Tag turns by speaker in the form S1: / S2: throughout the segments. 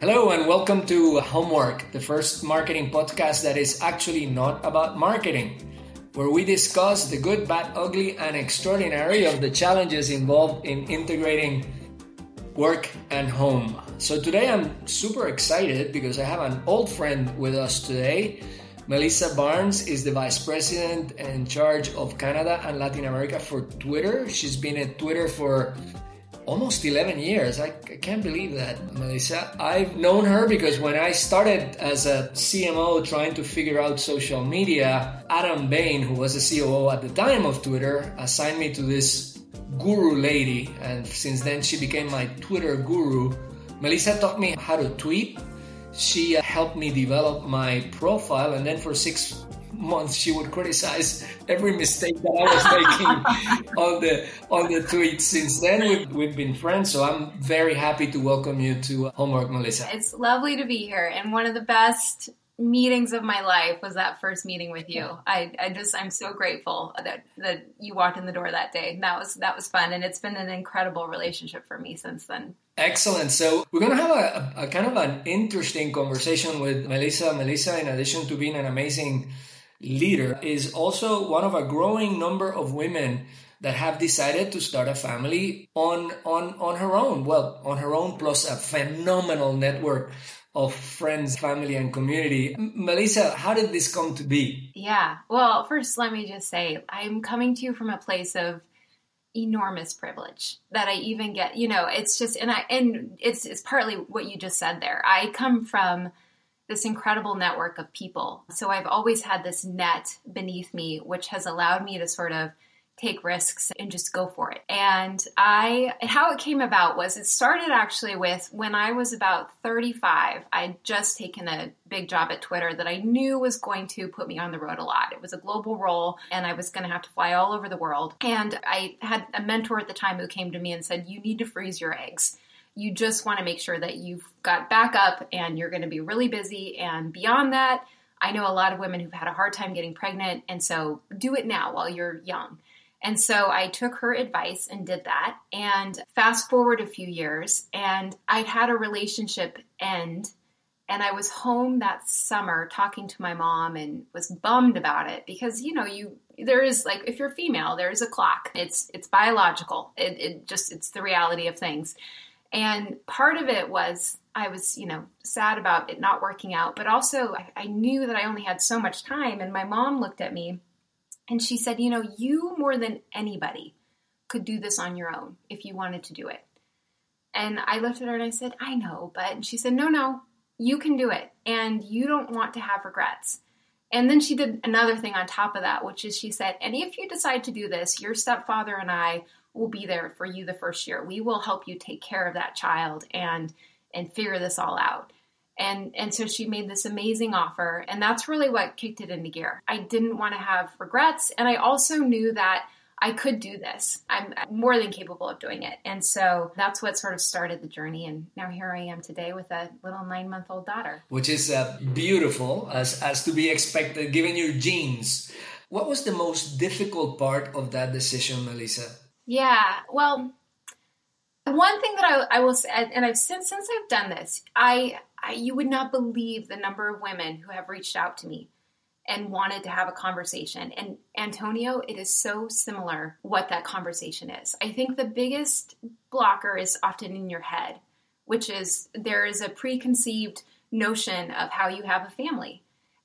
S1: Hello and welcome to Homework, the first marketing podcast that is actually not about marketing, where we discuss the good, bad, ugly, and extraordinary of the challenges involved in integrating work and home. So today I'm super excited because I have an old friend with us today. Melissa Barnes is the vice president in charge of Canada and Latin America for Twitter. She's been at Twitter for almost 11 years. I, I, can't believe that, Melissa. I've known her because when I started as a CMO trying to figure out social media, Adam Bain, who was the COO at the time of Twitter, assigned me to this guru lady. And since then, she became my Twitter guru. Melissa taught me how to tweet. She uh, helped me develop my profile. And then for six months she would criticize every mistake that I was making on the on the tweets. Since then, we've, we've been friends, so I'm very happy to welcome you to Homework, Melissa.
S2: It's lovely to be here, and one of the best meetings of my life was that first meeting with you. I, I just I'm so grateful that that you walked in the door that day. That was that was fun, and it's been an incredible relationship for me since then.
S1: Excellent. So we're going to have a, a, a kind of an interesting conversation with Melissa. Melissa, in addition to being an amazing leader is also one of a growing number of women that have decided to start a family on on on her own. Well on her own plus a phenomenal network of friends family and community. Melissa how did this come to be?
S2: Yeah. Well first let me just say i'm coming to you from a place of enormous privilege that i even get you know it's just and i and it's it's partly what you just said there. I come from this incredible network of people. So I've always had this net beneath me, which has allowed me to sort of take risks and just go for it. And I, how it came about was it started actually with when I was about 35, I'd just taken a big job at Twitter that I knew was going to put me on the road a lot. It was a global role and I was going to have to fly all over the world. And I had a mentor at the time who came to me and said, You need to freeze your eggs you just want to make sure that you've got backup and you're going to be really busy. And beyond that, I know a lot of women who've had a hard time getting pregnant. And so do it now while you're young. And so I took her advice and did that. And fast forward a few years, and I'd had a relationship end. And I was home that summer talking to my mom and was bummed about it because, you know, you there is like if you're female, there is a clock. It's it's biological. It, it just it's the reality of things. And part of it was I was, you know, sad about it not working out, but also I, I, knew that I only had so much time. And my mom looked at me and she said, You know, you more than anybody could do this on your own if you wanted to do it. And I looked at her and I said, I know, but and she said, No, no, you can do it. And you don't want to have regrets. And then she did another thing on top of that, which is she said, And if you decide to do this, your stepfather and I will be there for you the first year. We will help you take care of that child and and figure this all out. And and so she made this amazing offer and that's really what kicked it into gear. I didn't want to have regrets and I also knew that I could do this. I'm more than capable of doing it. And so that's what sort of started the journey. And now here I am today with a little nine month old daughter.
S1: Which is uh, beautiful, as, as to be expected, given your genes. What was the most difficult part of that decision, Melissa?
S2: Yeah. Well, one thing that I, I will say, and I've since since I've done this, I, I you would not believe the number of women who have reached out to me and wanted to have a conversation. And Antonio, it is so similar what that conversation is. I think the biggest blocker is often in your head, which is there is a preconceived notion of how you have a family.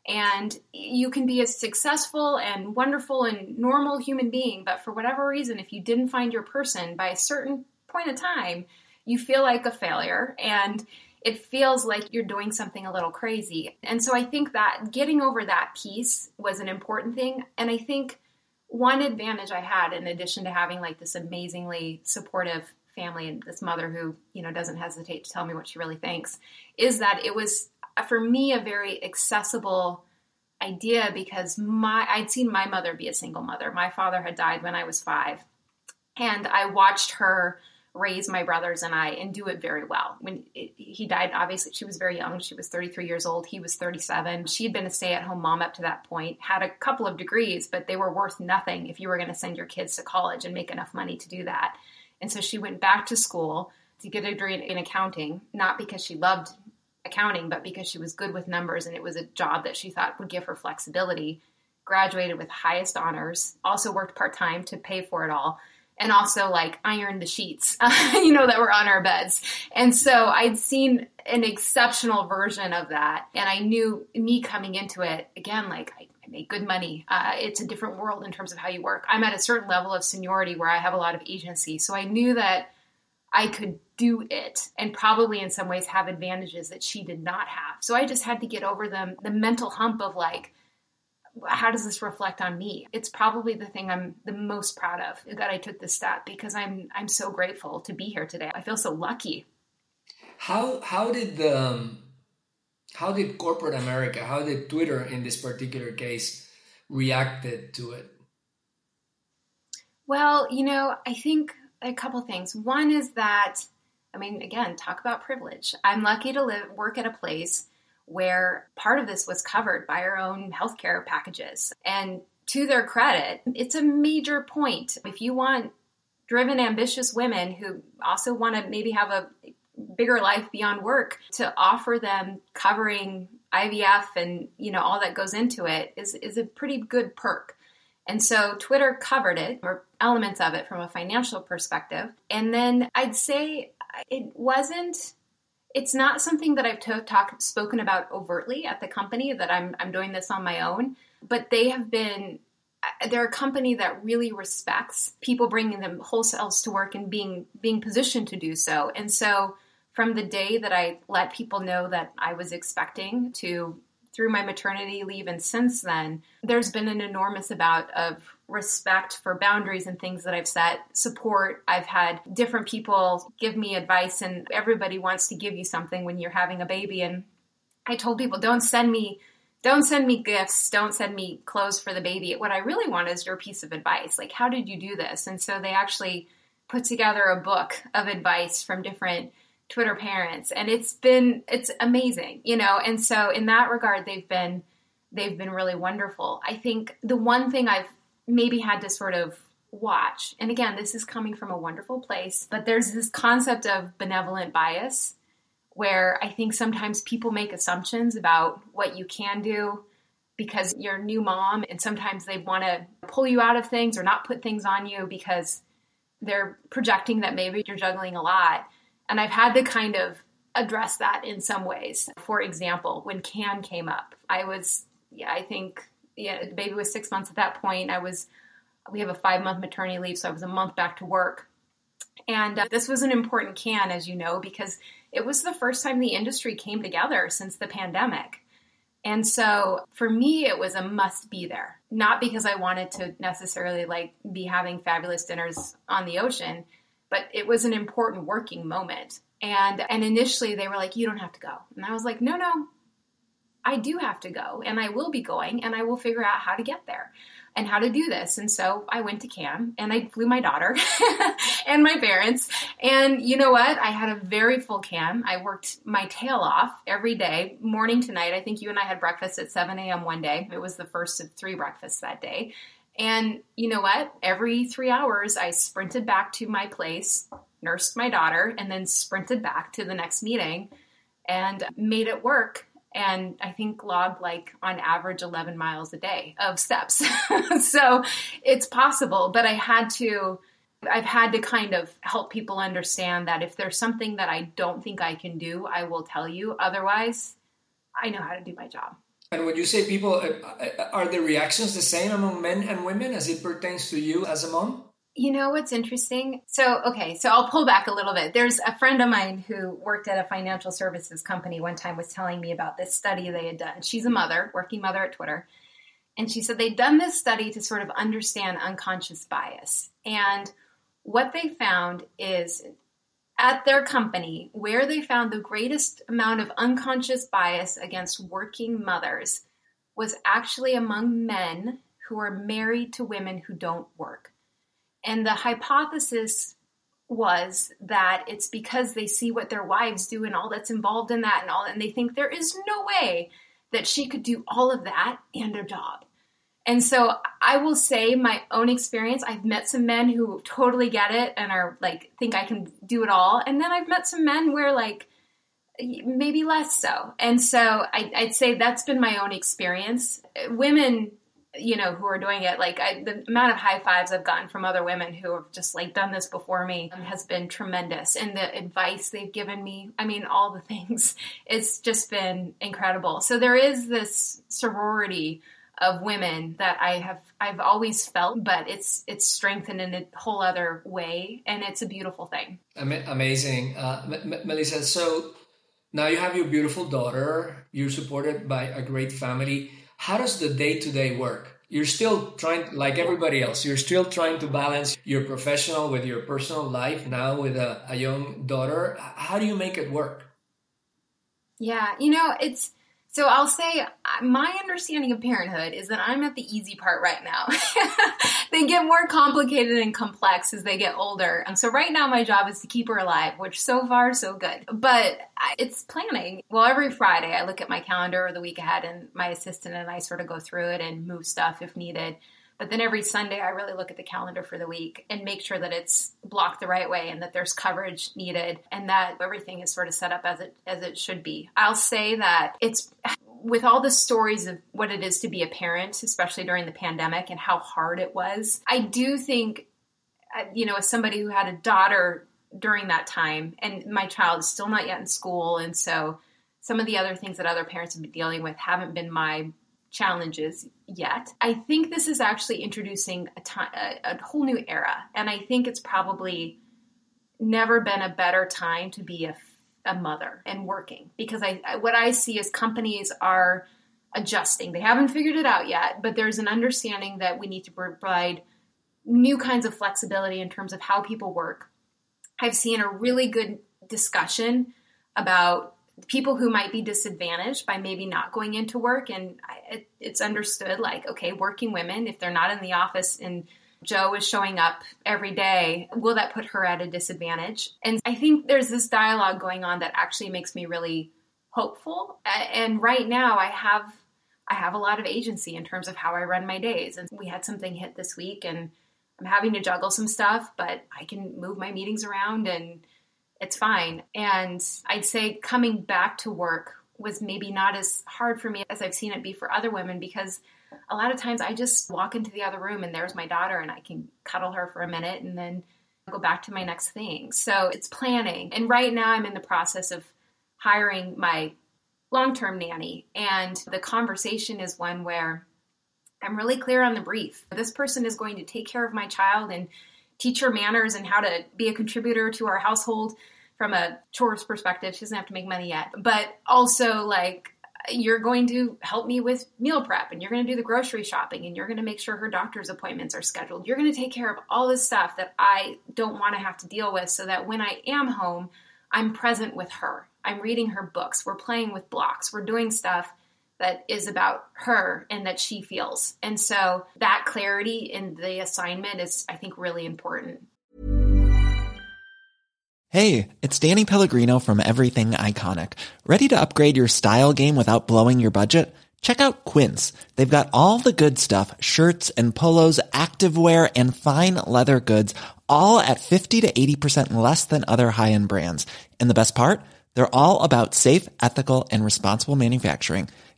S2: And you can be a successful and wonderful and normal human being, but for whatever reason, if you didn't find your person by a certain point of time, you feel like a failure. And it feels like you're doing something a little crazy. And so I think that getting over that piece was an important thing. And I think one advantage I had, in addition to having like this amazingly supportive family and this mother who, you know, doesn't hesitate to tell me what she really thinks, is that it was for me a very accessible idea because my I'd seen my mother be a single mother. My father had died when I was 5. And I watched her raise my brothers and I and do it very well. When it, he died, obviously she was very young. She was 33 years old. He was 37. She had been a stay-at-home mom up to that point. Had a couple of degrees, but they were worth nothing if you were going to send your kids to college and make enough money to do that. And so she went back to school to get a degree in, in accounting, not because she loved accounting, but because she was good with numbers and it was a job that she thought would give her flexibility. Graduated with highest honors. Also worked part time to pay for it all and also like iron the sheets, you know, that were on our beds. And so I'd seen an exceptional version of that. And I knew me coming into it, again, like I, I make good money. Uh, it's a different world in terms of how you work. I'm at a certain level of seniority where I have a lot of agency. So I knew that I could do it and probably in some ways have advantages that she did not have. So I just had to get over them, the mental hump of like, how does this reflect on me? It's probably the thing I'm the most proud of that I took this step because I'm I'm so grateful to be here today. I feel so lucky.
S1: How how did the um, how did corporate America, how did Twitter in this particular case reacted to it?
S2: Well, you know, I think a couple things. One is that I mean, again, talk about privilege. I'm lucky to live work at a place where part of this was covered by our own healthcare packages. And to their credit, it's a major point. If you want driven, ambitious women who also want to maybe have a bigger life beyond work, to offer them covering IVF and you know all that goes into it is is a pretty good perk. And so Twitter covered it or elements of it from a financial perspective. And then I'd say it wasn't it's not something that I've to- talk, spoken about overtly at the company that I'm, I'm doing this on my own, but they have been, they're a company that really respects people bringing them wholesales to work and being, being positioned to do so. And so from the day that I let people know that I was expecting to through my maternity leave and since then, there's been an enormous amount of respect for boundaries and things that I've set, support. I've had different people give me advice, and everybody wants to give you something when you're having a baby. And I told people, don't send me. Don't send me gifts. Don't send me clothes for the baby. What I really want is your piece of advice. Like, how did you do this? And so they actually put together a book of advice from different Twitter parents, and it's been it's amazing, you know. And so in that regard, they've been they've been really wonderful. I think the one thing I've maybe had to sort of watch, and again, this is coming from a wonderful place, but there's this concept of benevolent bias where I think sometimes people make assumptions about what you can do because you're a new mom, and sometimes they want to pull you out of things or not put things on you because they're projecting that maybe you're juggling a lot. And I've had to kind of address that in some ways. For example, when Cannes came up, I was, yeah, I think, yeah, the baby was six months at that point. I was, we have a five month maternity leave, so I was a month back to work. And uh, this was an important Cannes, as you know, because it was the first time the industry came together since the pandemic. And so for me, it was a must be there, not because I wanted to necessarily like be having fabulous dinners on the ocean but it was an important working moment. And and initially they were like, you don't have to go. And I was like, no, no, I do have to go and I will be going and I will figure out how to get there and how to do this. And so I went to Cannes and I flew my daughter and my parents. And you know what? I had a very full Cannes. I worked my tail off every day, morning to night. I think you and I had breakfast at 7 a.m. one day. It was the first of three breakfasts that day. And you know what? Every three hours, I sprinted back to my place, nursed my daughter, and then sprinted back to the next meeting and made it work. and I think logged like on average 11 miles a day of steps. so it's possible, but I had to I've had to kind of help people understand that if there's something that I don't think I can do, I will tell you. Otherwise, I know how to do my job.
S1: And when you say people, uh, uh, are the reactions the same among men and women as it pertains to you as a mom?
S2: You know what's interesting? So, okay, so I'll pull back a little bit. There's a friend of mine who worked at a financial services company one time was telling me about this study they had done. She's a mother, working mother at Twitter. And she said they'd done this study to sort of understand unconscious bias. And what they found is at their company, where they found the greatest amount of unconscious bias against working mothers was actually among men who are married to women who don't work. And the hypothesis was that it's because they see what their wives do and all that's involved in that and all and they think there is no way that she could do all of that and a job. And so I will say my own experience, I've met some men who totally get it and are like, think I can do it all. And then I've met some men where like, maybe less so. And so I, would say that's been my own experience. Women, you know, who are doing it, like I, the amount of high fives I've gotten from other women who have just like done this before me has been tremendous. And the advice they've given me, I mean, all the things, it's just been incredible. So there is this sorority of women that I have I've always felt, but it's it's strengthened in a whole other way, and it's a beautiful thing.
S1: Amazing, uh, M- M- Melissa. So now you have your beautiful daughter. You're supported by a great family. How does the day to day work? You're still trying, like everybody else, you're still trying to balance your professional with your personal life now with a, a young daughter. How do you make it work?
S2: Yeah, you know, it's so I'll say uh, my understanding of parenthood is that I'm at the easy part right now. they get more complicated and complex as they get older. And so right now my job is to keep her alive, which so far so good. But it's planning. Well, every Friday I look at my calendar or the week ahead and my assistant and I sort of go through it and move stuff if needed. But then every Sunday, I really look at the calendar for the week and make sure that it's blocked the right way and that there's coverage needed and that everything is sort of set up as it as it should be. I'll say that it's with all the stories of what it is to be a parent, especially during the pandemic and how hard it was. I do think, uh, you know, as somebody who had a daughter during that time, and my child is still not yet in school, and so some of the other things that other parents have been dealing with haven't been my challenges yet. I think this is actually introducing a, a whole new era, and I think it's probably never been a better time to be a, a mother and working because I, I what I see is companies are adjusting. They haven't figured it out yet, but there's an understanding that we need to provide new kinds of flexibility in terms of how people work. I've seen a really good discussion about people who might be disadvantaged by maybe not going into work and it, it's understood like okay working women if they're not in the office and joe is showing up every day will that put her at a disadvantage? And i think there's this dialogue going on that actually makes me really hopeful. And right now i have i have a lot of agency in terms of how i run my days. And we had something hit this week and i'm having to juggle some stuff but i can move my meetings around and it's fine. And I'd say coming back to work was maybe not as hard for me as I've seen it be for other women because a lot of times I just walk into the other room and there's my daughter and I can cuddle her for a minute and then go back to my next thing. So it's planning. And right now I'm in the process of hiring my long term nanny. And the conversation is one where I'm really clear on the brief. This person is going to take care of my child and teach her manners and how to be a contributor to our household from a chores perspective. She doesn't have to make money yet, but also like you're going to help me with meal prep and you're going to do the grocery shopping and you're going to make sure her doctor's appointments are scheduled. You're going to take care of all this stuff that I don't want to have to deal with so that when I am home, I'm present with her. I'm reading her books. We're playing with blocks. We're doing stuff that is about her and that she feels. And so that clarity in the assignment is, I think, really important.
S3: Hey, it's Danny Pellegrino from Everything Iconic. Ready to upgrade your style game without blowing your budget? Check out Quince. They've got all the good stuff shirts and polos, activewear, and fine leather goods, all at 50 to 80% less than other high end brands. And the best part? They're all about safe, ethical, and responsible manufacturing.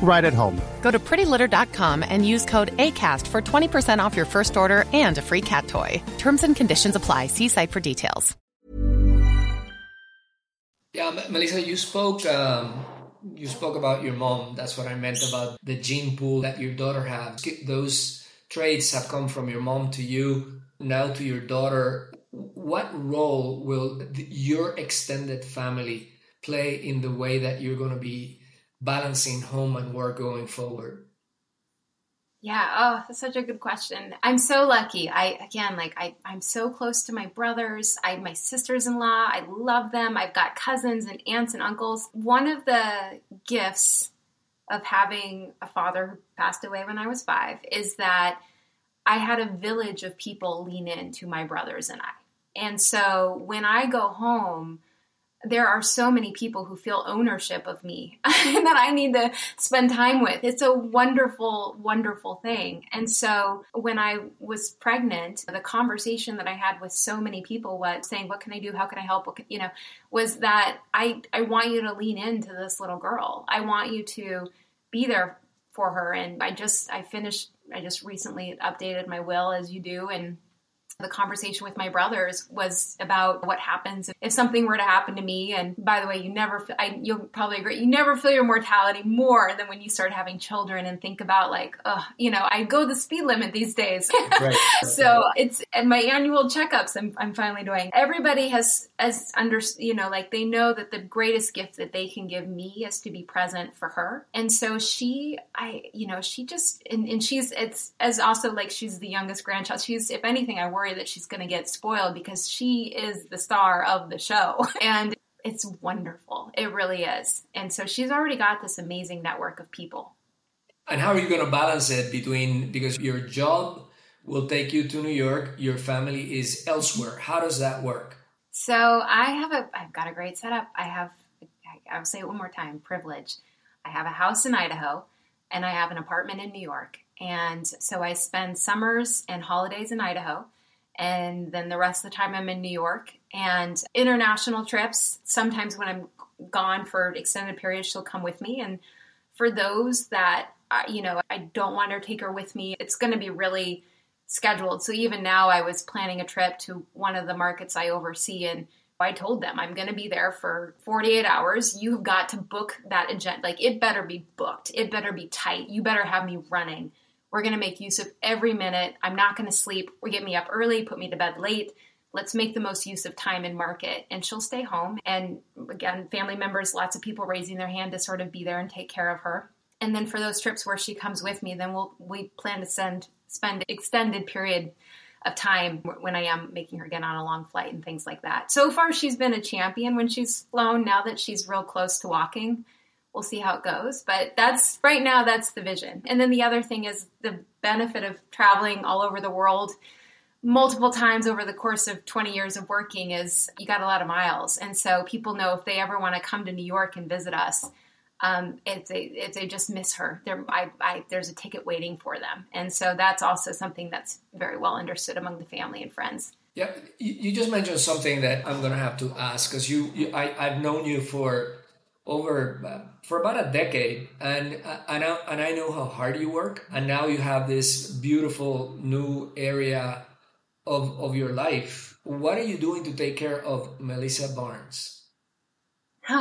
S4: right at home.
S5: Go to prettylitter.com and use code ACAST for 20% off your first order and a free cat toy. Terms and conditions apply. See site for details.
S1: Yeah, Melissa, you spoke. Um, you spoke about your mom. That's what I meant about the gene pool that your daughter has. Those traits have come from your mom to you, now to your daughter. What role will the, your extended family play in the way that you're going to be balancing home and work going forward?
S2: Yeah, oh, that's such a good question. I'm so lucky. I again like I I'm so close to my brothers, I my sisters-in-law, I love them. I've got cousins and aunts and uncles. One of the gifts of having a father who passed away when I was 5 is that I had a village of people lean in to my brothers and I. And so when I go home, there are so many people who feel ownership of me that I need to spend time with. It's a wonderful, wonderful thing. And so when I was pregnant, the conversation that I had with so many people was saying, what can I do? How can I help? Can, you know, was that I, I want you to lean into this little girl. I want you to be there for her. And I just, I finished, I just recently updated my will as you do. And the conversation with my brothers was about what happens if something were to happen to me. And by the way, you never, I, you'll probably agree, you never feel your mortality more than when you start having children and think about like, oh, you know, I go the speed limit these days. Right. so it's, and my annual checkups I'm, I'm finally doing. Everybody has, as under, you know, like they know that the greatest gift that they can give me is to be present for her. And so she, I, you know, she just, and, and she's, it's as also like she's the youngest grandchild. She's, if anything, I worry worry that she's going to get spoiled because she is the star of the show. And it's wonderful. It really is. And so she's already got this amazing network of people.
S1: And how are you going to balance it between because your job will take you to New York, your family is elsewhere. How does that work?
S2: So I have a I've got a great setup. I have I'll say it one more time, privilege. I have a house in Idaho and I have an apartment in New York. And so I spend summers and holidays in Idaho and then the rest of the time I'm in New York. And international trips, sometimes when I'm gone for extended periods, she'll come with me. And for those that, you know, I don't want to take her with me, it's going to be really scheduled. So even now, I was planning a trip to one of the markets I oversee, and I told them I'm going to be there for 48 hours. You've got to book that agenda. Like, it better be booked, it better be tight. You better have me running we're going to make use of every minute. I'm not going to sleep. Or get me up early, put me to bed late. Let's make the most use of time in market. And she'll stay home. And again, family members, lots of people raising their hand to sort of be there and take care of her. And then for those trips where she comes with me, then we'll we plan to send spend extended period of time when I am making her get on a long flight and things like that. So far, she's been a champion when she's flown. Now that she's real close to walking, we'll see how it goes. But that's right now, that's the vision. And then the other thing is the benefit of traveling all over the world multiple times over the course of 20 years of working is you got a lot of miles. And so people know if they ever want to come to New York and visit us, um, if they if they just miss her, there I, I, there's a ticket waiting for them, and so that's also something that's very well understood among the family and friends.
S1: Yeah, you just mentioned something that I'm gonna have to ask because you, you I, I've known you for over uh, for about a decade and uh, and I, and I know how hard you work and now you have this beautiful new area of of your life. What are you doing to take care of Melissa Barnes?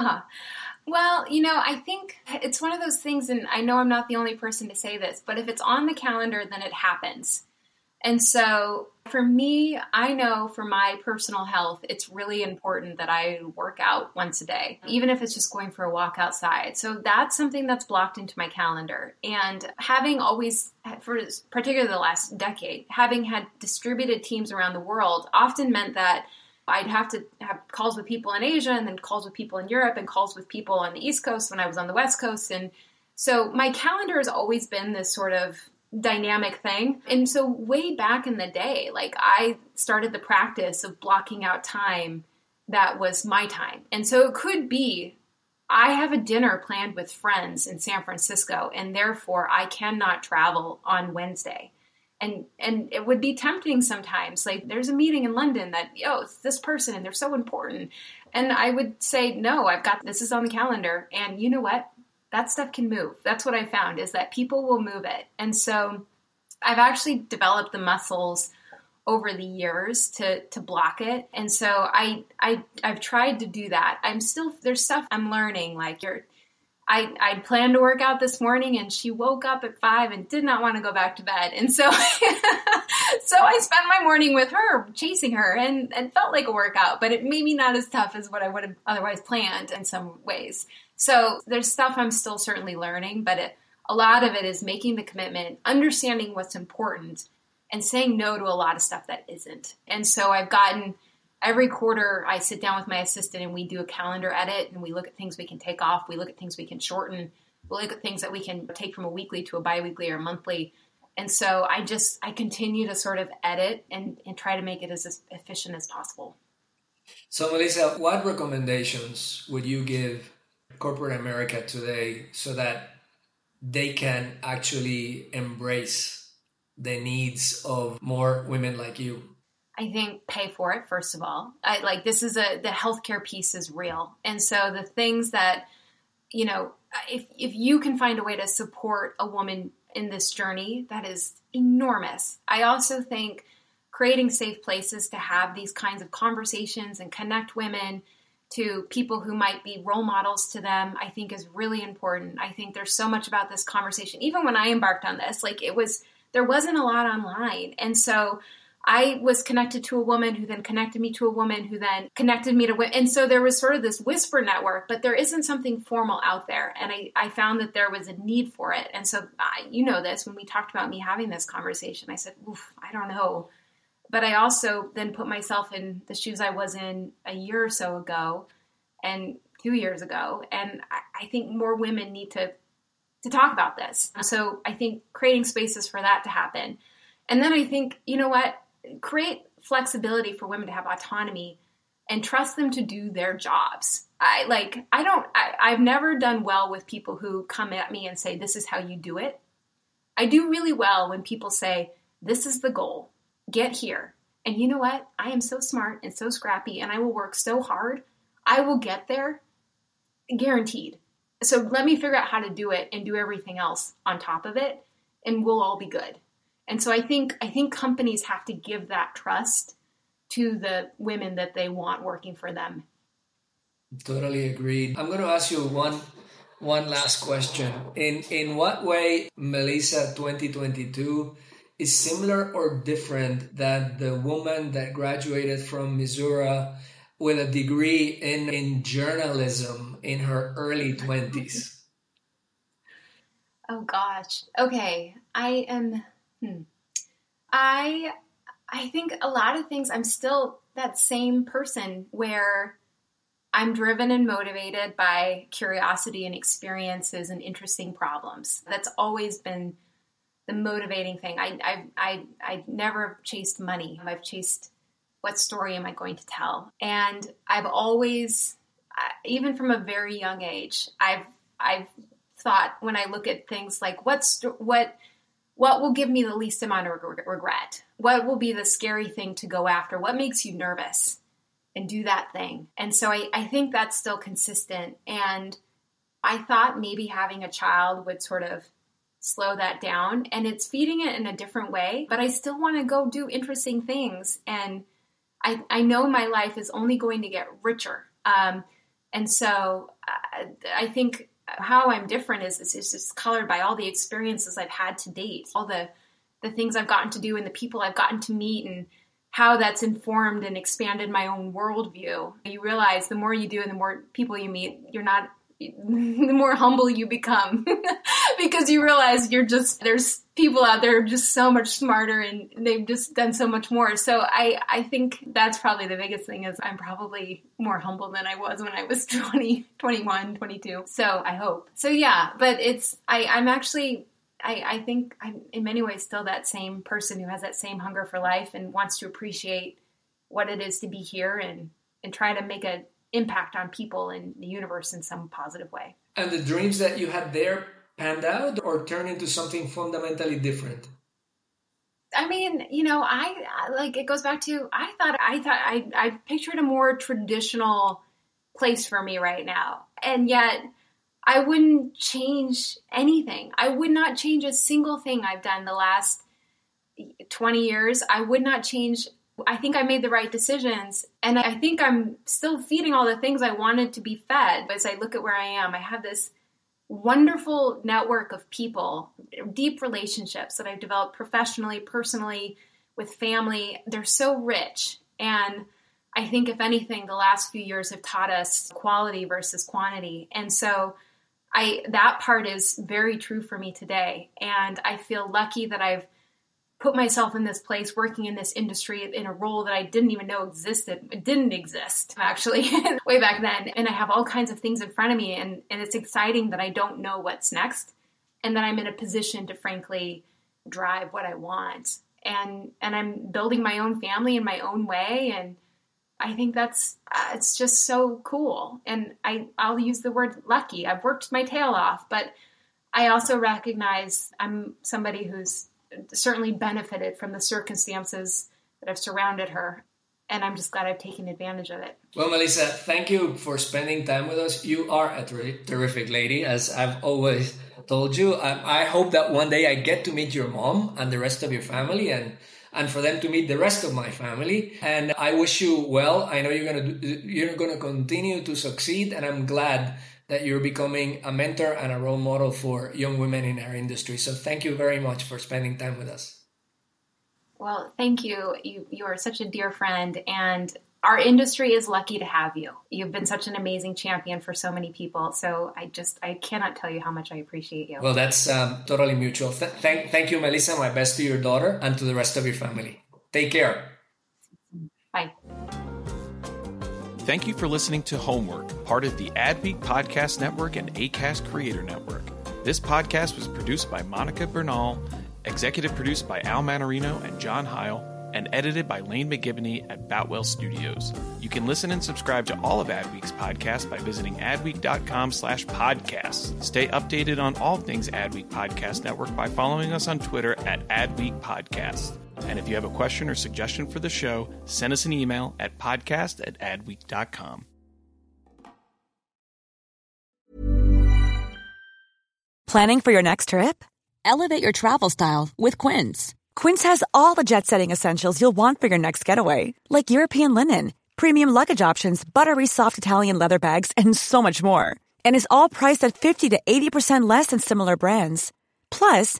S2: Well you know I think it's one of those things and I know I'm not the only person to say this but if it's on the calendar then it happens and so for me, I know for my personal health, it's really important that I work out once a day, even if it's just going for a walk outside. So that's something that's blocked into my calendar. And having always, for particularly the last decade, having had distributed teams around the world often meant that I'd have to have calls with people in Asia and then calls with people in Europe and calls with people on the East Coast when I was on the West Coast. And so my calendar has always been this sort of dynamic thing. And so way back in the day, like I started the practice of blocking out time that was my time. And so it could be I have a dinner planned with friends in San Francisco and therefore I cannot travel on Wednesday. And and it would be tempting sometimes. Like there's a meeting in London that, yo, it's this person and they're so important. And I would say, no, I've got this is on the calendar. And you know what? That stuff can move. That's what I found is that people will move it. And so I've actually developed the muscles over the years to to block it. And so I I I've tried to do that. I'm still there's stuff I'm learning like you're I, I planned to work out this morning and she woke up at five and did not want to go back to bed. And so, so I spent my morning with her, chasing her and, and felt like a workout, but it made me not as tough as what I would have otherwise planned in some ways. So there's stuff I'm still certainly learning, but it, a lot of it is making the commitment, understanding what's important, and saying no to a lot of stuff that isn't. And so I've gotten every quarter, I sit down with my assistant and we do a calendar edit and we look at things we can take off, we look at things we can shorten, we look at things that we can take from a weekly to a biweekly or monthly. And so I just I continue to sort of edit and, and try to make it as efficient as possible.
S1: So Melissa, what recommendations would you give corporate America today so that they can actually embrace the needs of more women like you?
S2: I think pay for it first of all. I like this is a the healthcare piece is real. And so the things that you know, if if you can find a way to support a woman in this journey, that is enormous. I also think creating safe places to have these kinds of conversations and connect women to people who might be role models to them, I think is really important. I think there's so much about this conversation. Even when I embarked on this, like it was, there wasn't a lot online. And so I was connected to a woman who then connected me to a woman who then connected me to women. And so there was sort of this whisper network, but there isn't something formal out there. And I, I found that there was a need for it. And so, I, you know, this when we talked about me having this conversation, I said, Oof, I don't know but I also then put myself in the shoes I was in a year or so ago and two years ago. And I, think more women need to to talk about this. So I think creating spaces for that to happen. And then I think, you know what, create flexibility for women to have autonomy and trust them to do their jobs. I like I don't I, I've never done well with people who come at me and say, This is how you do it. I do really well when people say, This is the goal get here. And you know what? I am so smart and so scrappy, and I will work so hard. I will get there, guaranteed. So let me figure out how to do it and do everything else on top of it, and we'll all be good. And so I think I think companies have to give that trust to the women that they want working for them.
S1: Totally agreed. I'm going to ask you one one last question. In in what way Melissa 2022 is similar or different than the woman that graduated from Missouri with a degree in, in journalism in her early 20s?
S2: Oh gosh. Okay. I am hmm. I I think a lot of things I'm still that same person where I'm driven and motivated by curiosity and experiences and interesting problems. That's always been the motivating thing. I I I I never chased money. I've chased what story am I going to tell? And I've always even from a very young age, I've I've thought when I look at things like what's what what will give me the least amount of regret? What will be the scary thing to go after? What makes you nervous? And do that thing. And so I, I think that's still consistent. And I thought maybe having a child would sort of slow that down and it's feeding it in a different way but i still want to go do interesting things and i, I know my life is only going to get richer. Um, and so I, uh, I think how i'm different is, is, is colored by all the experiences i've had to date all the the things i've gotten to do and the people i've gotten to meet and how that's informed and expanded my own worldview. You realize the more you do and the more people you meet you're not the more humble you become. Because you realize you're just there's people out there just so much smarter and they've just done so much more. So i i think that's probably the biggest thing is i'm probably more humble than i was when i was 20 21 22 so i hope. So yeah but it's i i'm actually I, I think I'm in many ways still that same person who has that same hunger for life and wants to appreciate what it is to be here and and try to make an impact on people and the universe in some positive way.
S1: And the dreams that you had there panned out or turned into something fundamentally different?
S2: I mean, you know, I like it goes back to I thought I thought I I pictured a more traditional place for me right now. And yet I wouldn't change anything. I would not change a single thing I've done the last 20 years. I would not change I think I made the right decisions. And I think I'm still feeding all the things I wanted to be fed. But as I look at where I am, I have this wonderful network of people, deep relationships that I've developed professionally, personally, with family. They're so rich. And I think, if anything, the last few years have taught us quality versus quantity. And so, I that part is very true for me today. And I feel lucky that I've put myself in this place working in this industry in a role that I didn't even know existed. It didn't exist actually way back then. And I have all kinds of things in front of me and, and it's exciting that I don't know what's next and that I'm in a position to frankly drive what I want. And and I'm building my own family in my own way and I think that's uh, it's just so cool. And I I'll use the word lucky. I've worked my tail off, but I also recognize I'm somebody who's certainly benefited from the circumstances that have surrounded her. And I'm just glad I've taken advantage of it.
S1: Well, Melissa, thank you for spending time with us. You are a ter- terrific lady, as I've always told you. I, I hope that one day I get to meet your mom and the rest of your family and and for them to meet the rest of my family. And I wish you well. I know you're gonna you're gonna continue to succeed, and I'm glad that you're becoming a mentor and a role model for young women in our industry. So thank you very much for spending time with us.
S2: Well, thank you. You you are such a dear friend and our industry is lucky to have you. You've been such an amazing champion for so many people. So I just I cannot tell you how much I appreciate you.
S1: Well, that's um, totally mutual. Th- thank thank you, Melissa. My best to your daughter and to the rest of your family. Take care.
S6: Thank you for listening to Homework, part of the Adweek Podcast Network and ACAST Creator Network. This podcast was produced by Monica Bernal, executive produced by Al Manarino and John Heil, and edited by Lane McGibney at Boutwell Studios. You can listen and subscribe to all of Adweek's podcasts by visiting adweek.com slash podcasts. Stay updated on all things Adweek Podcast Network by following us on Twitter at Adweek Podcast. And if you have a question or suggestion for the show, send us an email at podcast at adweek.com.
S7: Planning for your next trip? Elevate your travel style with Quince. Quince has all the jet setting essentials you'll want for your next getaway, like European linen, premium luggage options, buttery soft Italian leather bags, and so much more. And is all priced at 50 to 80% less than similar brands. Plus,